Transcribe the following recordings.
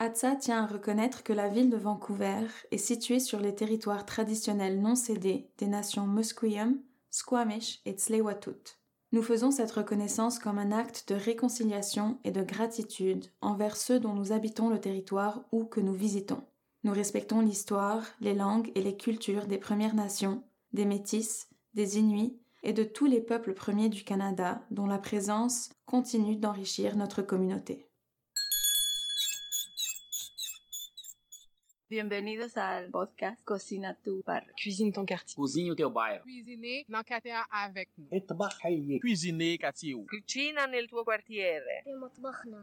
ATSA tient à reconnaître que la ville de Vancouver est située sur les territoires traditionnels non cédés des nations Musqueam, Squamish et Tsleil-Waututh. Nous faisons cette reconnaissance comme un acte de réconciliation et de gratitude envers ceux dont nous habitons le territoire ou que nous visitons. Nous respectons l'histoire, les langues et les cultures des Premières Nations, des Métis, des Inuits et de tous les peuples premiers du Canada dont la présence continue d'enrichir notre communauté. Bienvenidos al podcast Cocina tu barrio. Cuisine ton quartier. Cozinhe o teu bairro. Cuisiner dans quartier avec nous. Cuisiner quartier. Cucina nel tuo quartiere.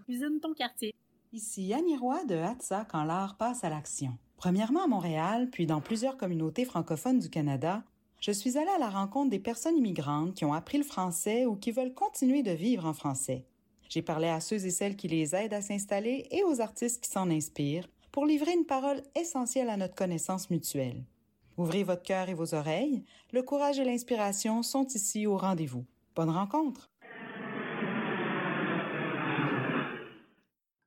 Cuisine ton quartier. Ici Annie Roy de Hatsa quand l'art passe à l'action. Premièrement à Montréal, puis dans plusieurs communautés francophones du Canada, je suis allée à la rencontre des personnes immigrantes qui ont appris le français ou qui veulent continuer de vivre en français. J'ai parlé à ceux et celles qui les aident à s'installer et aux artistes qui s'en inspirent pour livrer une parole essentielle à notre connaissance mutuelle. Ouvrez votre cœur et vos oreilles, le courage et l'inspiration sont ici au rendez-vous. Bonne rencontre!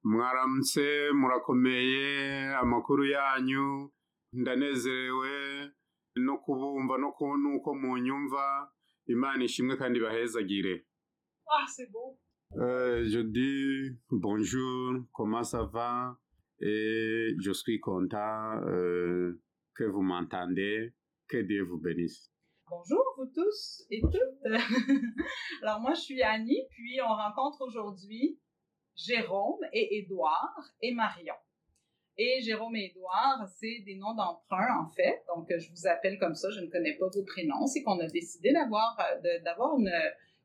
mwaramutse murakomeye amakuru yanyu ndanezerewe no kubumva no kubona uko munyumva imana ishimwe kandi bahezagire Ah, c'est beau. Euh, je dis bonjour comment ça va? Et je suis content euh, que vous m'entendez que Dieu vous bénisse Bonjour vous tous et toutes. Alors moi je suis Annie, puis on rencontre aujourd'hui Jérôme et Édouard et Marion. Et Jérôme et Édouard, c'est des noms d'emprunt en fait. Donc je vous appelle comme ça, je ne connais pas vos prénoms. C'est qu'on a décidé d'avoir euh, d'avoir une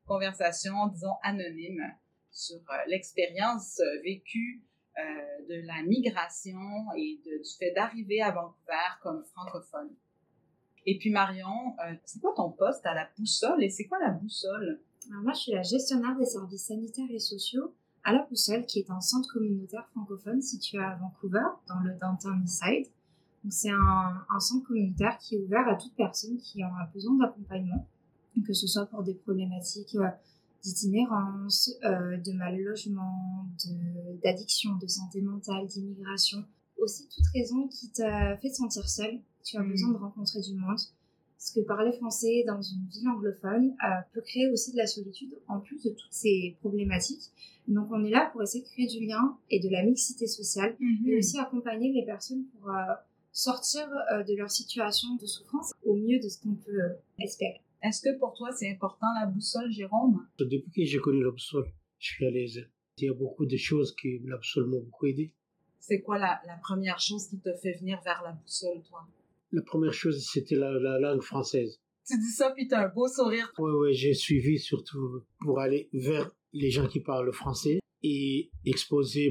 conversation, disons, anonyme sur euh, l'expérience vécue de la migration et du fait d'arriver à Vancouver comme francophone. Et puis Marion, euh, c'est quoi ton poste à la boussole et c'est quoi la boussole? Alors moi, je suis la gestionnaire des services sanitaires et sociaux à La Boussole, qui est un centre communautaire francophone situé à Vancouver, dans le downtown Eastside. C'est un, un centre communautaire qui est ouvert à toute personne qui en a besoin d'accompagnement, que ce soit pour des problématiques euh, d'itinérance, euh, de mal logement, d'addiction, de, santé mentale, d'immigration. Aussi toute raison qui t'a fait te sentir seule. Tu as besoin de rencontrer du monde. Parce que parler français dans une ville anglophone euh, peut créer aussi de la solitude en plus de toutes ces problématiques. Donc on est là pour essayer de créer du lien et de la mixité sociale et aussi accompagner les personnes pour euh, sortir de leur situation de souffrance au mieux de ce qu'on peut espérer. Est-ce que pour toi c'est important la boussole, Jérôme? Depuis que j'ai connu la boussole, je suis à l'aise. Il y a beaucoup de choses qui la boussole m'a beaucoup aidé. C'est quoi la, la première chose qui te fait venir vers la boussole, toi? La première chose, c'était la, la langue française. Tu dis ça puis t'as un beau sourire. Ouais, ouais, j'ai suivi surtout pour aller vers les gens qui parlent français et exposer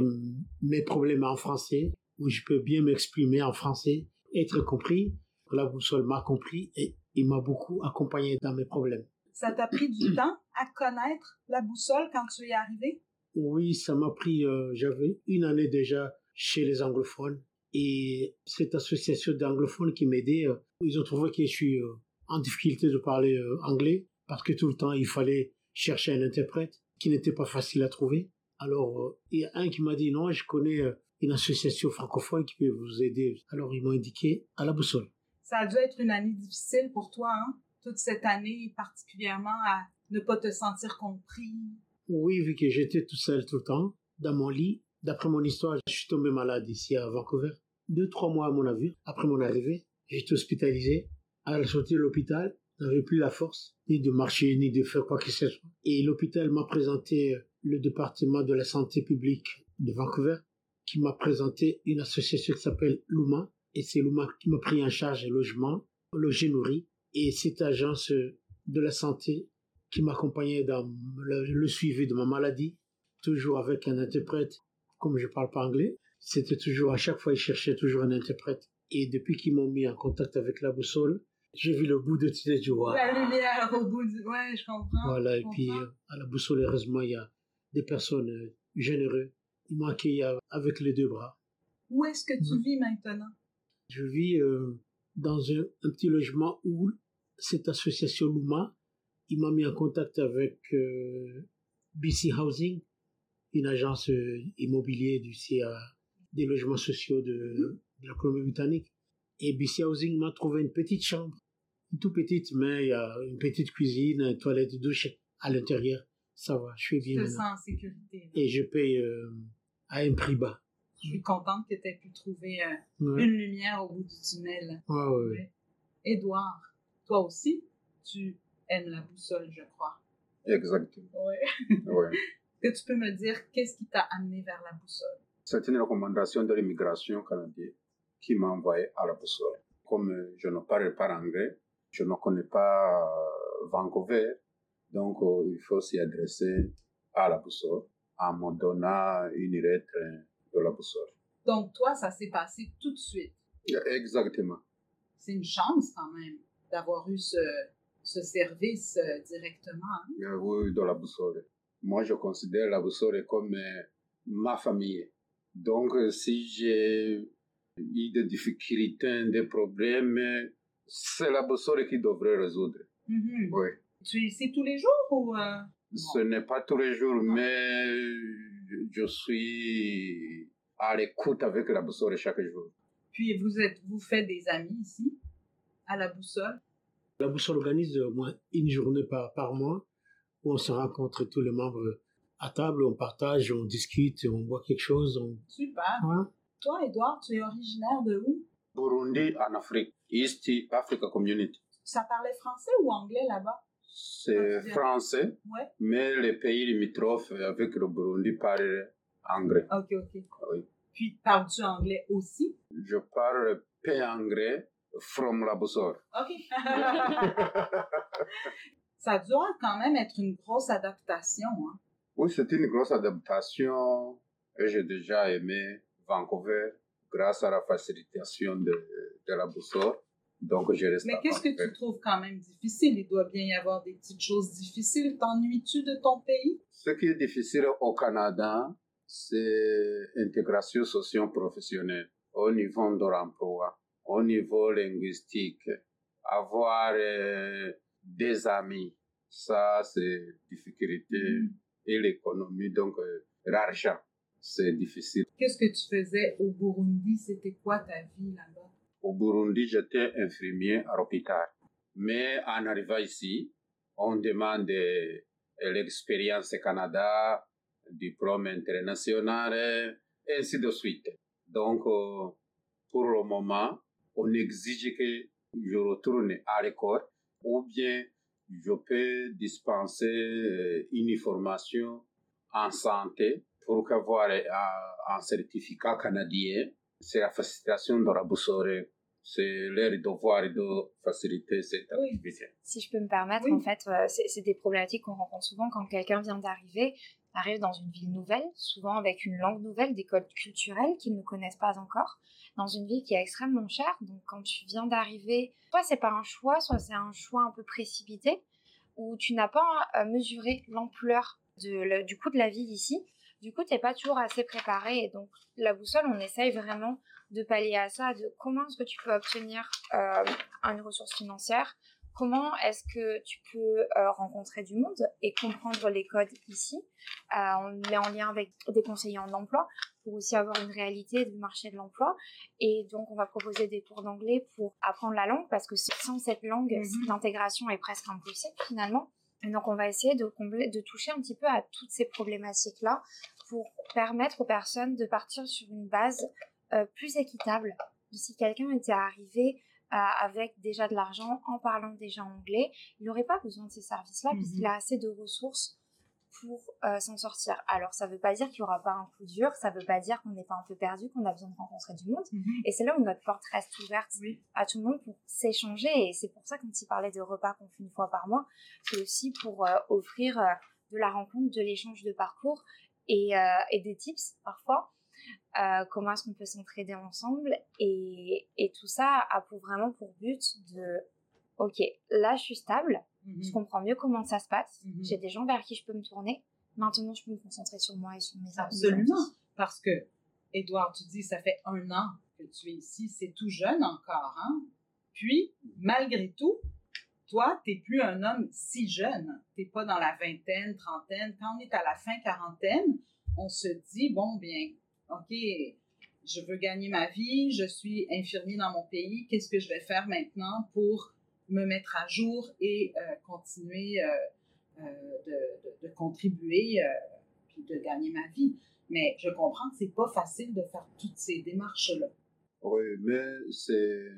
mes problèmes en français, où je peux bien m'exprimer en français, être compris. La boussole m'a compris et il m'a beaucoup accompagné dans mes problèmes. Ça t'a pris du temps à connaître la boussole quand tu y es arrivé? Oui, ça m'a pris, euh, j'avais une année déjà chez les anglophones et cette association d'anglophones qui m'aidait, euh, ils ont trouvé que je suis euh, en difficulté de parler euh, anglais parce que tout le temps il fallait chercher un interprète qui n'était pas facile à trouver. Alors, il y a un qui m'a dit non, je connais une association francophone qui peut vous aider. Alors, ils m'ont indiqué à la boussole. Ça a dû être une année difficile pour toi, hein? Toute cette année, particulièrement à ne pas te sentir compris. Oui, vu que j'étais tout seul tout le temps, dans mon lit, d'après mon histoire, je suis tombé malade ici à Vancouver. Deux, trois mois à mon avis, après mon arrivée, j'ai été hospitalisé. À la sortie de l'hôpital, n'avais plus la force, ni de marcher, ni de faire quoi que ce soit. Et l'hôpital m'a présenté le département de la santé publique de Vancouver, qui m'a présenté une association qui s'appelle Luma. Et c'est Luma qui m'a pris en charge le logement, logé nourri. Et cette agence de la santé qui m'accompagnait dans le, le suivi de ma maladie, toujours avec un interprète, comme je parle pas anglais. C'était toujours, à chaque fois, ils cherchaient toujours un interprète. Et depuis qu'ils m'ont mis en contact avec la boussole, j'ai vu le bout de tunnel du roi. La lumière au bout du... Ouais, je comprends. Voilà, je et puis comprends. euh, à la boussole, heureusement, il y a des personnes euh, généreuses. Ils m'ont accueilli a- avec les deux bras. Où est-ce que tu Mm. vis maintenant? Je vis euh, dans un, un petit logement où cette association Luma, il m'a mis en contact avec euh, BC Housing, une agence euh, immobilière d'ici à des logements sociaux de, de la Colombie-Britannique. Et BC Housing m'a trouvé une petite chambre, une toute petite, mais il y a une petite cuisine, une toilette, une douche à l'intérieur. Ça va, je suis Je bien te sens en sécurité. Et je paye euh, à un prix bas. Je suis contente que tu aies pu trouver euh, Ouais. une lumière au bout du tunnel. Ouais, ouais, ouais. Édouard, toi aussi, tu aimes la boussole, je crois. Exactement. Est-ce que tu peux me dire qu'est-ce qui t'a amené vers la boussole? C'est une recommandation de l'immigration canadienne qui m'a envoyé à la boussole. Comme euh, je ne parle pas anglais, je ne connais pas euh, Vancouver, donc euh, il faut s'y adresser à la boussole en me donnant une lettre de. Donc, toi, ça s'est passé tout de suite. Exactement. C'est une chance quand même d'avoir eu ce, ce service euh, directement. hein? Euh, Oui, de la boussole. Moi, je considère la boussole comme euh, ma famille. Donc, si j'ai eu des difficultés, des problèmes, c'est la boussole qui devrait résoudre. Mhm. Oui. Tu es ici tous les jours ou... euh, Ce n'est pas tous les jours, mais je suis à l'écoute avec la boussole chaque jour. Puis vous êtes, vous faites des amis ici, à la boussole? La boussole organise au moins une journée par, par mois où on se rencontre tous les membres à table, on partage, on discute, on boit quelque chose. On... Super. Ouais. Toi, Edouard, tu es originaire de où? Burundi en Afrique, East Africa Community. Ça parlait français ou anglais là-bas? C'est français, Ouais. mais les pays limitrophes avec le Burundi parlent anglais. Ok, ok. Oui. Puis, parles-tu anglais aussi? Je parle peu anglais from la boussole. Ok. Ça doit quand même être une grosse adaptation. Hein? Oui, c'est une grosse adaptation et j'ai déjà aimé Vancouver grâce à la facilitation de, de la boussole. Donc, Mais qu'est-ce que tu trouves quand même difficile? Il doit bien y avoir des petites choses difficiles. T'ennuies-tu de ton pays? Ce qui est difficile au Canada, c'est l'intégration socio-professionnelle au niveau de l'emploi, au niveau linguistique, avoir euh, des amis. Ça, c'est difficulté. Et l'économie, donc euh, l'argent, c'est difficile. Qu'est-ce que tu faisais au Burundi? C'était quoi ta vie là-bas? Au Burundi, j'étais infirmier à l'hôpital. Mais en arrivant ici, on demande euh, l'expérience Canada, diplôme international, et ainsi de suite. Donc, euh, pour le moment, on exige que je retourne à l'école ou bien je peux dispenser euh, une formation en santé pour avoir un certificat canadien. C'est la facilitation de la boussole. C'est leur devoir de faciliter cette activité. Si je peux me permettre, Oui. en fait, euh, c'est des problématiques qu'on rencontre souvent quand quelqu'un vient d'arriver, arrive dans une ville nouvelle, souvent avec une langue nouvelle, des codes culturels qu'ils ne connaissent pas encore, dans une ville qui est extrêmement chère. Donc, quand tu viens d'arriver, soit c'est pas un choix, soit c'est un choix un peu précipité, où tu n'as pas euh, mesuré l'ampleur du coût de la vie ici. Du coup, tu n'es pas toujours assez préparé. Et donc, la boussole, on essaye vraiment de pallier à ça, de comment est-ce que tu peux obtenir euh, une ressource financière, comment est-ce que tu peux euh, rencontrer du monde et comprendre les codes ici? Euh, on met en lien avec des conseillers en emploi pour aussi avoir une réalité du marché de l'emploi. Et donc, on va proposer des cours d'anglais pour apprendre la langue parce que sans cette langue, Mhm. l'intégration est presque impossible finalement. Et donc, on va essayer de, combler, de toucher un petit peu à toutes ces problématiques-là pour permettre aux personnes de partir sur une base euh, plus équitable. Si quelqu'un était arrivé euh, avec déjà de l'argent, en parlant déjà anglais, il n'aurait pas besoin de ces services-là Mhm. puisqu'il a assez de ressources pour euh, s'en sortir. Alors, ça ne veut pas dire qu'il n'y aura pas un coup dur, ça ne veut pas dire qu'on n'est pas un peu perdu, qu'on a besoin de rencontrer du monde. Et c'est là où notre porte reste ouverte Oui. à tout le monde pour s'échanger. Et c'est pour ça qu'on s'y parlait de repas qu'on fait une fois par mois. C'est aussi pour offrir de la rencontre, de l'échange de parcours et, euh, et des tips parfois. Euh, comment est-ce qu'on peut s'entraider ensemble et, et tout ça a pour vraiment pour but de ok là je suis stable je comprends mieux comment ça se passe Mhm. j'ai des gens vers qui je peux me tourner maintenant je peux me concentrer sur moi et sur mes Absolument. Parce que, Édouard, tu dis, ça fait un an que tu es ici. C'est tout jeune encore, hein? Puis, malgré tout, toi, t'es plus un homme si jeune. T'es pas dans la vingtaine, trentaine. Quand on est à la fin quarantaine, on se dit, bon, bien, OK, je veux gagner ma vie, je suis infirmier dans mon pays, qu'est-ce que je vais faire maintenant pour me mettre à jour et euh, continuer euh, euh, de, contribuer puis de gagner ma vie. Mais je comprends que c'est pas facile de faire toutes ces démarches-là. Oui, mais c'est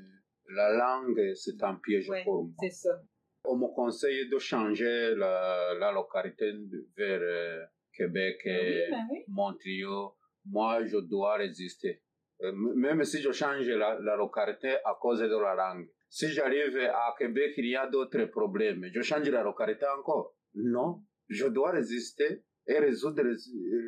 la langue, c'est un piège Ouais, pour moi. c'est ça. On me conseille de changer la, la localité vers euh, Québec Oui, et ben oui. Montréal. Moi, je dois résister. Euh, Même si je change la, la localité à cause de la langue. Si j'arrive à Québec, il y a d'autres problèmes. Je change la localité encore. Non, je dois résister et résoudre les,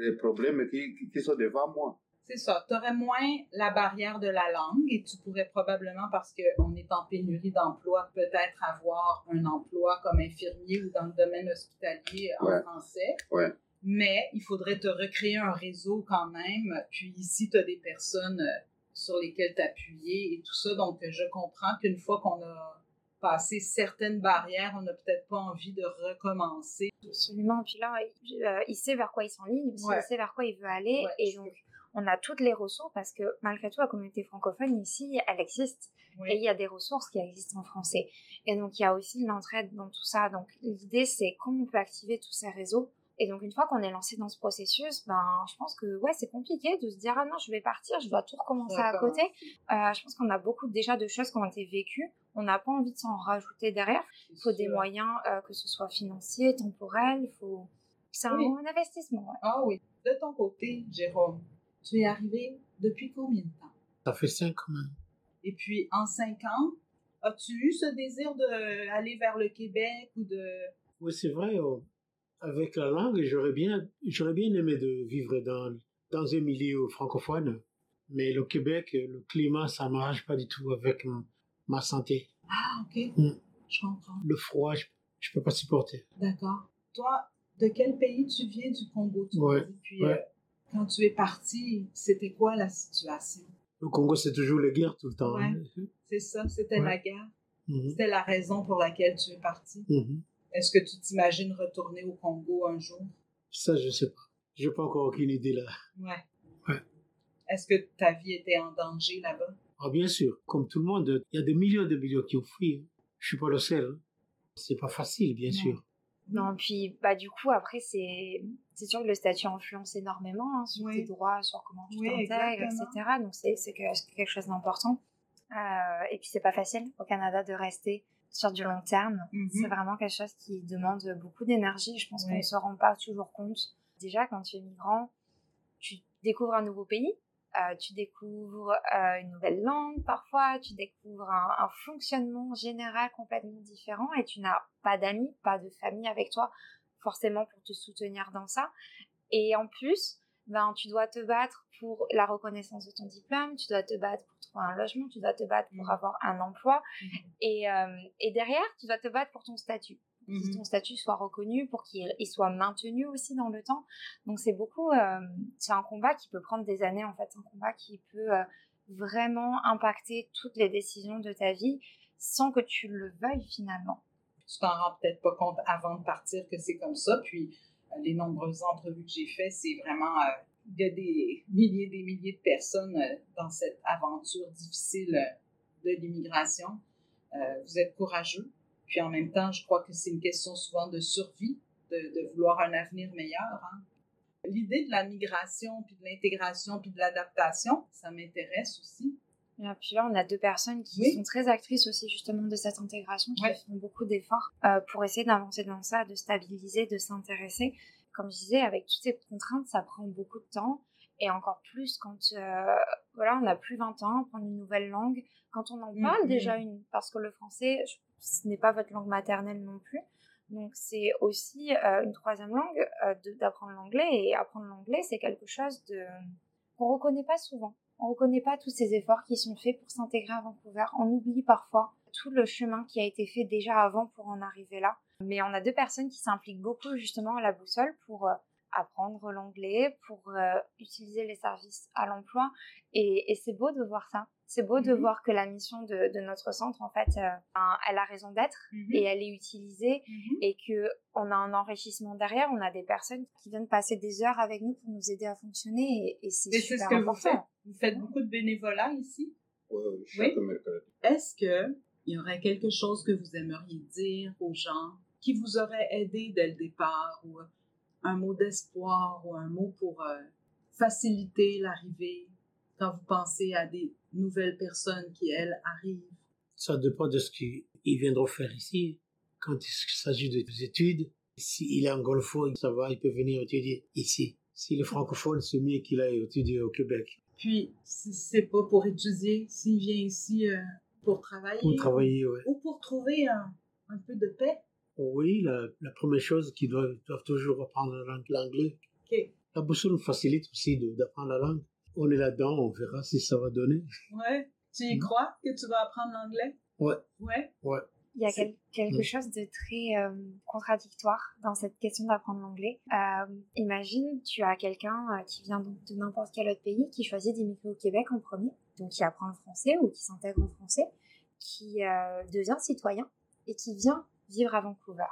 les problèmes qui- qui sont devant moi. C'est ça. Tu aurais moins la barrière de la langue et tu pourrais probablement, parce qu'on est en pénurie d'emploi, peut-être avoir un emploi comme infirmier ou dans le domaine hospitalier en Ouais. français. Ouais. Mais il faudrait te recréer un réseau quand même. Puis ici, tu as des personnes euh, sur lesquelles t'appuyer et tout ça. Donc, je comprends qu'une fois qu'on a passé certaines barrières, on n'a peut-être pas envie de recommencer. Absolument. Puis là, il, euh, sait vers quoi il s'enligne, Ouais. il sait vers quoi il veut aller. Ouais, et donc, on a toutes les ressources parce que malgré tout, la communauté francophone ici, elle existe. Oui. Et il y a des ressources qui existent en français. Et donc, il y a aussi de l'entraide dans tout ça. Donc, l'idée, c'est comment on peut activer tous ces réseaux. Et donc, une fois qu'on est lancé dans ce processus, ben, je pense que, ouais, c'est compliqué de se dire, ah non, je vais partir, je dois tout recommencer à côté. Euh, je pense qu'on a beaucoup déjà de choses qui ont été vécues. On n'a pas envie de s'en rajouter derrière. Il faut des moyens, euh, que ce soit financiers, temporels. Faut... C'est un, Oui. investissement. ouais. Ah oui. De ton côté, Jérôme, tu es arrivé depuis combien de temps? Ça fait cinq même. Et puis, en cinq ans, as-tu eu ce désir d'aller vers le Québec ou de... Oui, c'est vrai. oh, avec la langue, j'aurais bien, j'aurais bien aimé de vivre dans, dans un milieu francophone. Mais le Québec, le climat, ça m'arrange pas du tout avec ma santé. Ah, OK. Mm. Je comprends. Le froid, je, je peux pas supporter. D'accord. Toi, de quel pays tu viens du Congo? Tu. Puis, ouais. euh, quand tu es parti, c'était quoi la situation? Le Congo, c'est toujours les guerres tout le temps. Ouais. hein. C'est ça, c'était Ouais. la guerre. Mhm, C'était la raison pour laquelle tu es parti. mhm. Est-ce que tu t'imagines retourner au Congo un jour? Ça, je sais pas. J'ai pas encore aucune idée là. Ouais. Ouais. Est-ce que ta vie était en danger là-bas? Ah, bien sûr, comme tout le monde, il y a des millions de millions qui ont fui. hein. Je suis pas le seul. hein. C'est pas facile, bien Non. sûr. Non, puis bah du coup après c'est c'est sûr que le statut influence énormément hein, sur Oui. tes droits, sur comment tu Oui, t'intègres, etc. Donc c'est c'est que- c'est quelque chose d'important. Euh, et puis c'est pas facile au Canada de rester sur du long terme. Mhm. C'est vraiment quelque chose qui demande beaucoup d'énergie. Je pense qu'on ne se rend pas toujours compte. Déjà quand tu es migrant, tu découvres un nouveau pays. Euh, tu découvres euh, une nouvelle langue parfois, tu découvres un, un fonctionnement général complètement différent et tu n'as pas d'amis, pas de famille avec toi forcément pour te soutenir dans ça. Et en plus, ben, tu dois te battre pour la reconnaissance de ton diplôme, tu dois te battre pour trouver un logement, tu dois te battre pour Mhm. avoir un emploi. Et, euh, et derrière, tu dois te battre pour ton statut. Que ton statut soit reconnu, pour qu'il il soit maintenu aussi dans le temps. Donc c'est beaucoup, euh, c'est un combat qui peut prendre des années en fait, un combat qui peut euh, vraiment impacter toutes les décisions de ta vie sans que tu le veuilles finalement. tu t'en rends peut-être pas compte avant de partir que c'est comme ça. Puis euh, les nombreuses entrevues que j'ai faites, c'est vraiment il y a des milliers des milliers de personnes dans cette aventure difficile de l'immigration. Euh, vous êtes courageux. Puis en même temps, je crois que c'est une question souvent de survie, de, de vouloir un avenir meilleur. hein. L'idée de la migration, puis de l'intégration, puis de l'adaptation, ça m'intéresse aussi. Et puis là, on a deux personnes qui Oui. sont très actrices aussi justement de cette intégration, qui Ouais. font beaucoup d'efforts euh, pour essayer d'avancer dans ça, de stabiliser, de s'intéresser. Comme je disais, avec toutes ces contraintes, ça prend beaucoup de temps. Et encore plus quand euh, voilà, on n'a plus 20 ans, apprendre une nouvelle langue. Quand on en parle Mhm. déjà une, parce que le français, je- ce n'est pas votre langue maternelle non plus. Donc c'est aussi euh, une troisième langue euh, d'apprendre l'anglais. Et apprendre l'anglais, c'est quelque chose de qu'on reconnaît pas souvent. On reconnaît pas tous ces efforts qui sont faits pour s'intégrer à Vancouver. On oublie parfois tout le chemin qui a été fait déjà avant pour en arriver là. Mais on a deux personnes qui s'impliquent beaucoup justement à la boussole pour euh, apprendre l'anglais, pour utiliser les services à l'emploi. Et c'est beau de voir ça. C'est beau de Mhm. voir que la mission de, de notre centre, en fait, euh, elle a raison d'être Mhm. et elle est utilisée Mhm. et que on a un enrichissement derrière. On a des personnes qui viennent passer des heures avec nous pour nous aider à fonctionner et, et c'est super ce que vous important. faites. Vous faites beaucoup de bénévolat ici? Ouais, chaque Oui. Est-ce que il y aurait quelque chose que vous aimeriez dire aux gens qui vous aurait aidé dès le départ ou un mot d'espoir ou un mot pour euh, faciliter l'arrivée? Quand vous pensez à des nouvelles personnes qui, elles, arrivent? Ça dépend de ce qu'ils viendront faire ici. Quand il s'agit des études, s'il est anglophone, ça va, il peut venir étudier ici. S'il est francophone, c'est mieux qu'il aille étudier au Québec. Puis, si c'est pas pour étudier, s'il vient ici euh, pour travailler, Pour travailler, ouais. ou pour trouver un, un peu de paix? Oui, la, la première chose qu'ils doivent, doivent toujours apprendre l'anglais. OK. La boussole nous facilite aussi d'apprendre la langue. On est là-dedans, on verra si ça va donner. Ouais. Tu y crois que tu vas apprendre l'anglais? Ouais, Ouais. ouais. Il y a quel- quelque chose de très euh, contradictoire dans cette question d'apprendre l'anglais. Euh, imagine, tu as quelqu'un euh, qui vient de n'importe quel autre pays, qui choisit d'immigrer au Québec en premier, donc qui apprend le français ou qui s'intègre en français, qui euh, devient citoyen et qui vient vivre à Vancouver.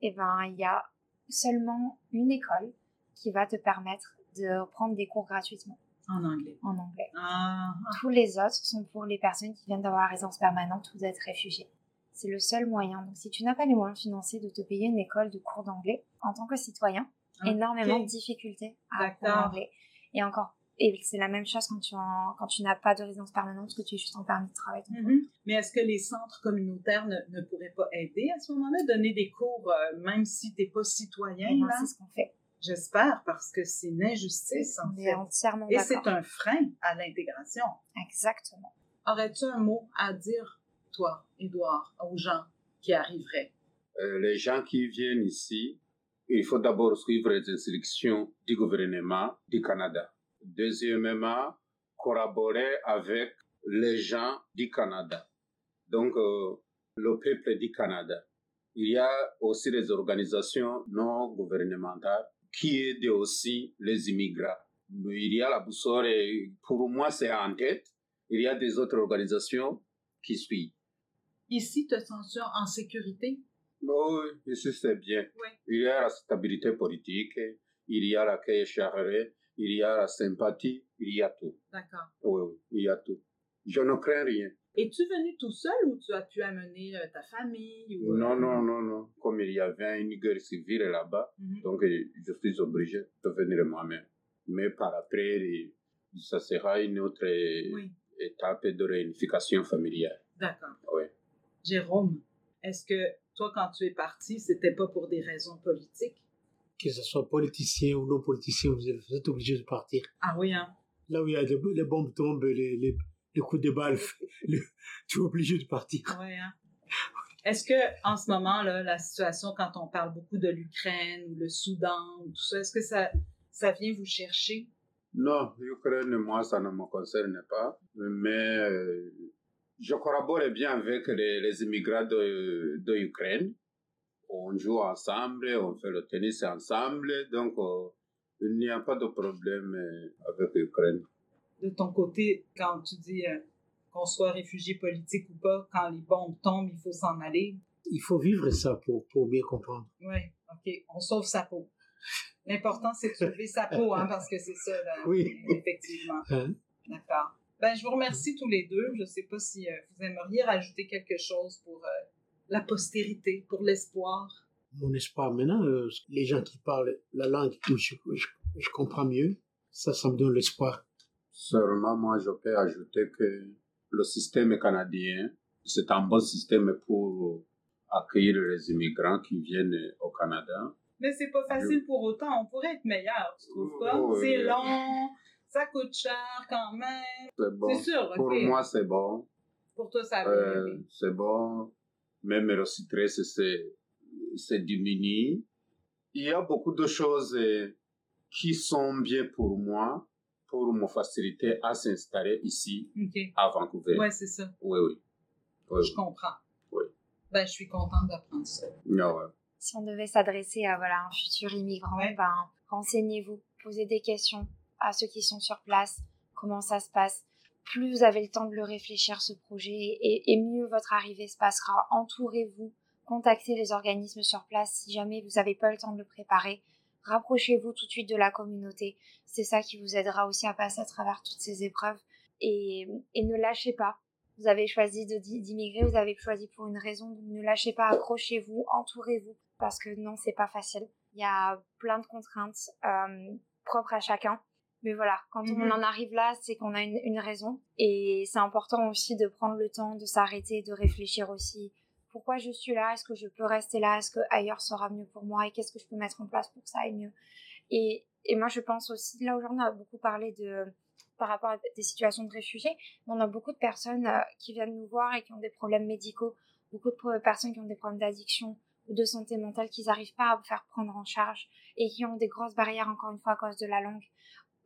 Et ben, il y a seulement une école qui va te permettre de prendre des cours gratuitement En anglais. en anglais. Ah, Tous les autres sont pour les personnes qui viennent d'avoir la résidence permanente ou d'être réfugiés. C'est le seul moyen. Donc, si tu n'as pas les moyens financiers de te payer une école de cours d'anglais, en tant que citoyen, énormément de difficultés à apprendre l'anglais. Et encore, et c'est la même chose quand tu, en- quand tu n'as pas de résidence permanente, que tu es juste en permis de travail. Mhm. Mais est-ce que les centres communautaires ne, ne pourraient pas aider à ce moment-là, donner des cours, euh, même si tu n'es pas citoyen? Et ben, là? c'est ce qu'on fait. J'espère, parce que c'est une injustice, en fait. entièrement Et c'est un frein à l'intégration. Exactement. Aurais-tu un mot à dire, toi, Édouard, aux gens qui arriveraient? Euh, les gens qui viennent ici, il faut d'abord suivre les instructions du gouvernement du Canada. Deuxièmement, collaborer avec les gens du Canada. Donc, euh, le peuple du Canada. Il y a aussi les organisations non gouvernementales qui aident aussi les immigrants. Il y a la boussole et pour moi c'est en tête. Il y a des autres organisations qui suivent. Ici, te sens-tu en sécurité? Oui, ici c'est bien. Oui. Il y a la stabilité politique, il y a l'accueil chaleureux, il y a la sympathie, il y a tout. D'accord. Oui, oui, il y a tout. Je ne crains rien. Es-tu venu tout seul ou tu as pu amener euh, ta famille? Ou, euh, Non, non, non, non. Comme il y avait une guerre civile là-bas, Mhm. donc euh, je suis obligé de venir moi-même. Mais par après, ça sera une autre Oui, étape de réunification familiale. d'accord. Oui. Jérôme, est-ce que toi, quand tu es parti, c'était pas pour des raisons politiques? Que ce soit politicien ou non politicien, vous êtes, obligé de partir. Ah oui, hein? Là où il y a les bombes tombent, les, les, les coups de balle, le- tu es obligé de partir. Oui, hein? Est-ce que en ce moment là, la situation quand on parle beaucoup de l'Ukraine ou le Soudan ou tout ça, est-ce que ça ça vient vous chercher? Non, l'Ukraine, moi, ça ne me concerne pas. Mais euh, je collabore bien avec les, les immigrants de, de Ukraine. On joue ensemble, on fait le tennis ensemble. Donc, euh, il n'y a pas de problème euh, avec l'Ukraine. De ton côté quand tu dis euh, qu'on soit réfugié politique ou pas, quand les bombes tombent, il faut s'en aller? Il faut vivre ça pour, pour bien comprendre. Oui, ok, on sauve sa peau. L'important c'est de sauver sa peau, hein, parce que c'est ça, là, Oui. effectivement. Hein? D'accord. Ben, je vous remercie tous les deux. Je ne sais pas si euh, vous aimeriez rajouter quelque chose pour euh, la postérité, pour l'espoir. Mon espoir maintenant, les gens qui parlent la langue je, je, je comprends mieux, ça, ça me donne l'espoir. Seulement, moi, je peux ajouter que le système canadien, c'est un bon système pour accueillir les immigrants qui viennent au Canada. Mais c'est pas facile pour autant. On pourrait être meilleur, tu trouves pas? Oui. C'est long, ça coûte cher quand même. C'est bon. Sûr, Pour moi, c'est bon. Pour toi, ça Euh, c'est bon. Même le stress, c'est, c'est diminué. Il y a beaucoup de choses euh, qui sont bien pour moi, pour me faciliter à s'installer ici, à Vancouver. Ouais, c'est ça. Oui, oui. Oui, Je comprends. Oui. Ben, je suis contente d'apprendre ça. oui. Ah ouais. Si on devait s'adresser à voilà, un futur immigrant, ben, renseignez-vous, posez des questions à ceux qui sont sur place, comment ça se passe? Plus vous avez le temps de le réfléchir, ce projet, et, et mieux votre arrivée se passera. Entourez-vous, contactez les organismes sur place si jamais vous n'avez pas le temps de le préparer. Rapprochez-vous tout de suite de la communauté. C'est ça qui vous aidera aussi à passer à travers toutes ces épreuves. Et, et ne lâchez pas. Vous avez choisi d'immigrer, vous avez choisi pour une raison. Ne lâchez pas, accrochez-vous, entourez-vous. Parce que non, c'est pas facile. Il y a plein de contraintes euh, propres à chacun. Mais voilà, quand on Mhm. en arrive là, c'est qu'on a une, une raison. Et c'est important aussi de prendre le temps de s'arrêter, de réfléchir aussi. Pourquoi je suis là Est-ce que je peux rester là Est-ce que ailleurs sera mieux pour moi Et qu'est-ce que je peux mettre en place pour que ça aille mieux et, moi, je pense aussi, là aujourd'hui, on a beaucoup parlé de par rapport à des situations de réfugiés, on a beaucoup de personnes euh, qui viennent nous voir et qui ont des problèmes médicaux, beaucoup de personnes qui ont des problèmes d'addiction ou de santé mentale qu'ils n'arrivent pas à faire prendre en charge et qui ont des grosses barrières, encore une fois, à cause de la langue.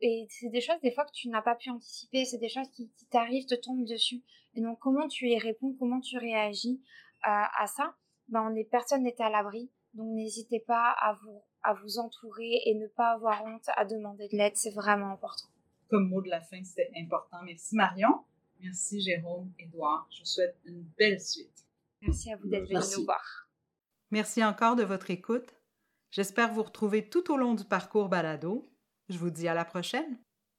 Et c'est des choses, des fois, que tu n'as pas pu anticiper, c'est des choses qui, t'arrivent, te tombent dessus. Et donc, comment tu y réponds, comment tu réagis à ça ben, on est, Personne n'est à l'abri, donc n'hésitez pas à vous, à vous entourer et ne pas avoir honte à demander de l'aide, c'est vraiment important. Comme mot de la fin, c'était important. Merci Marion. Merci Jérôme, Édouard. Je vous souhaite une belle suite. Merci à vous d'être venus nous voir. Merci encore de votre écoute. J'espère vous retrouver tout au long du parcours balado. Je vous dis à la prochaine.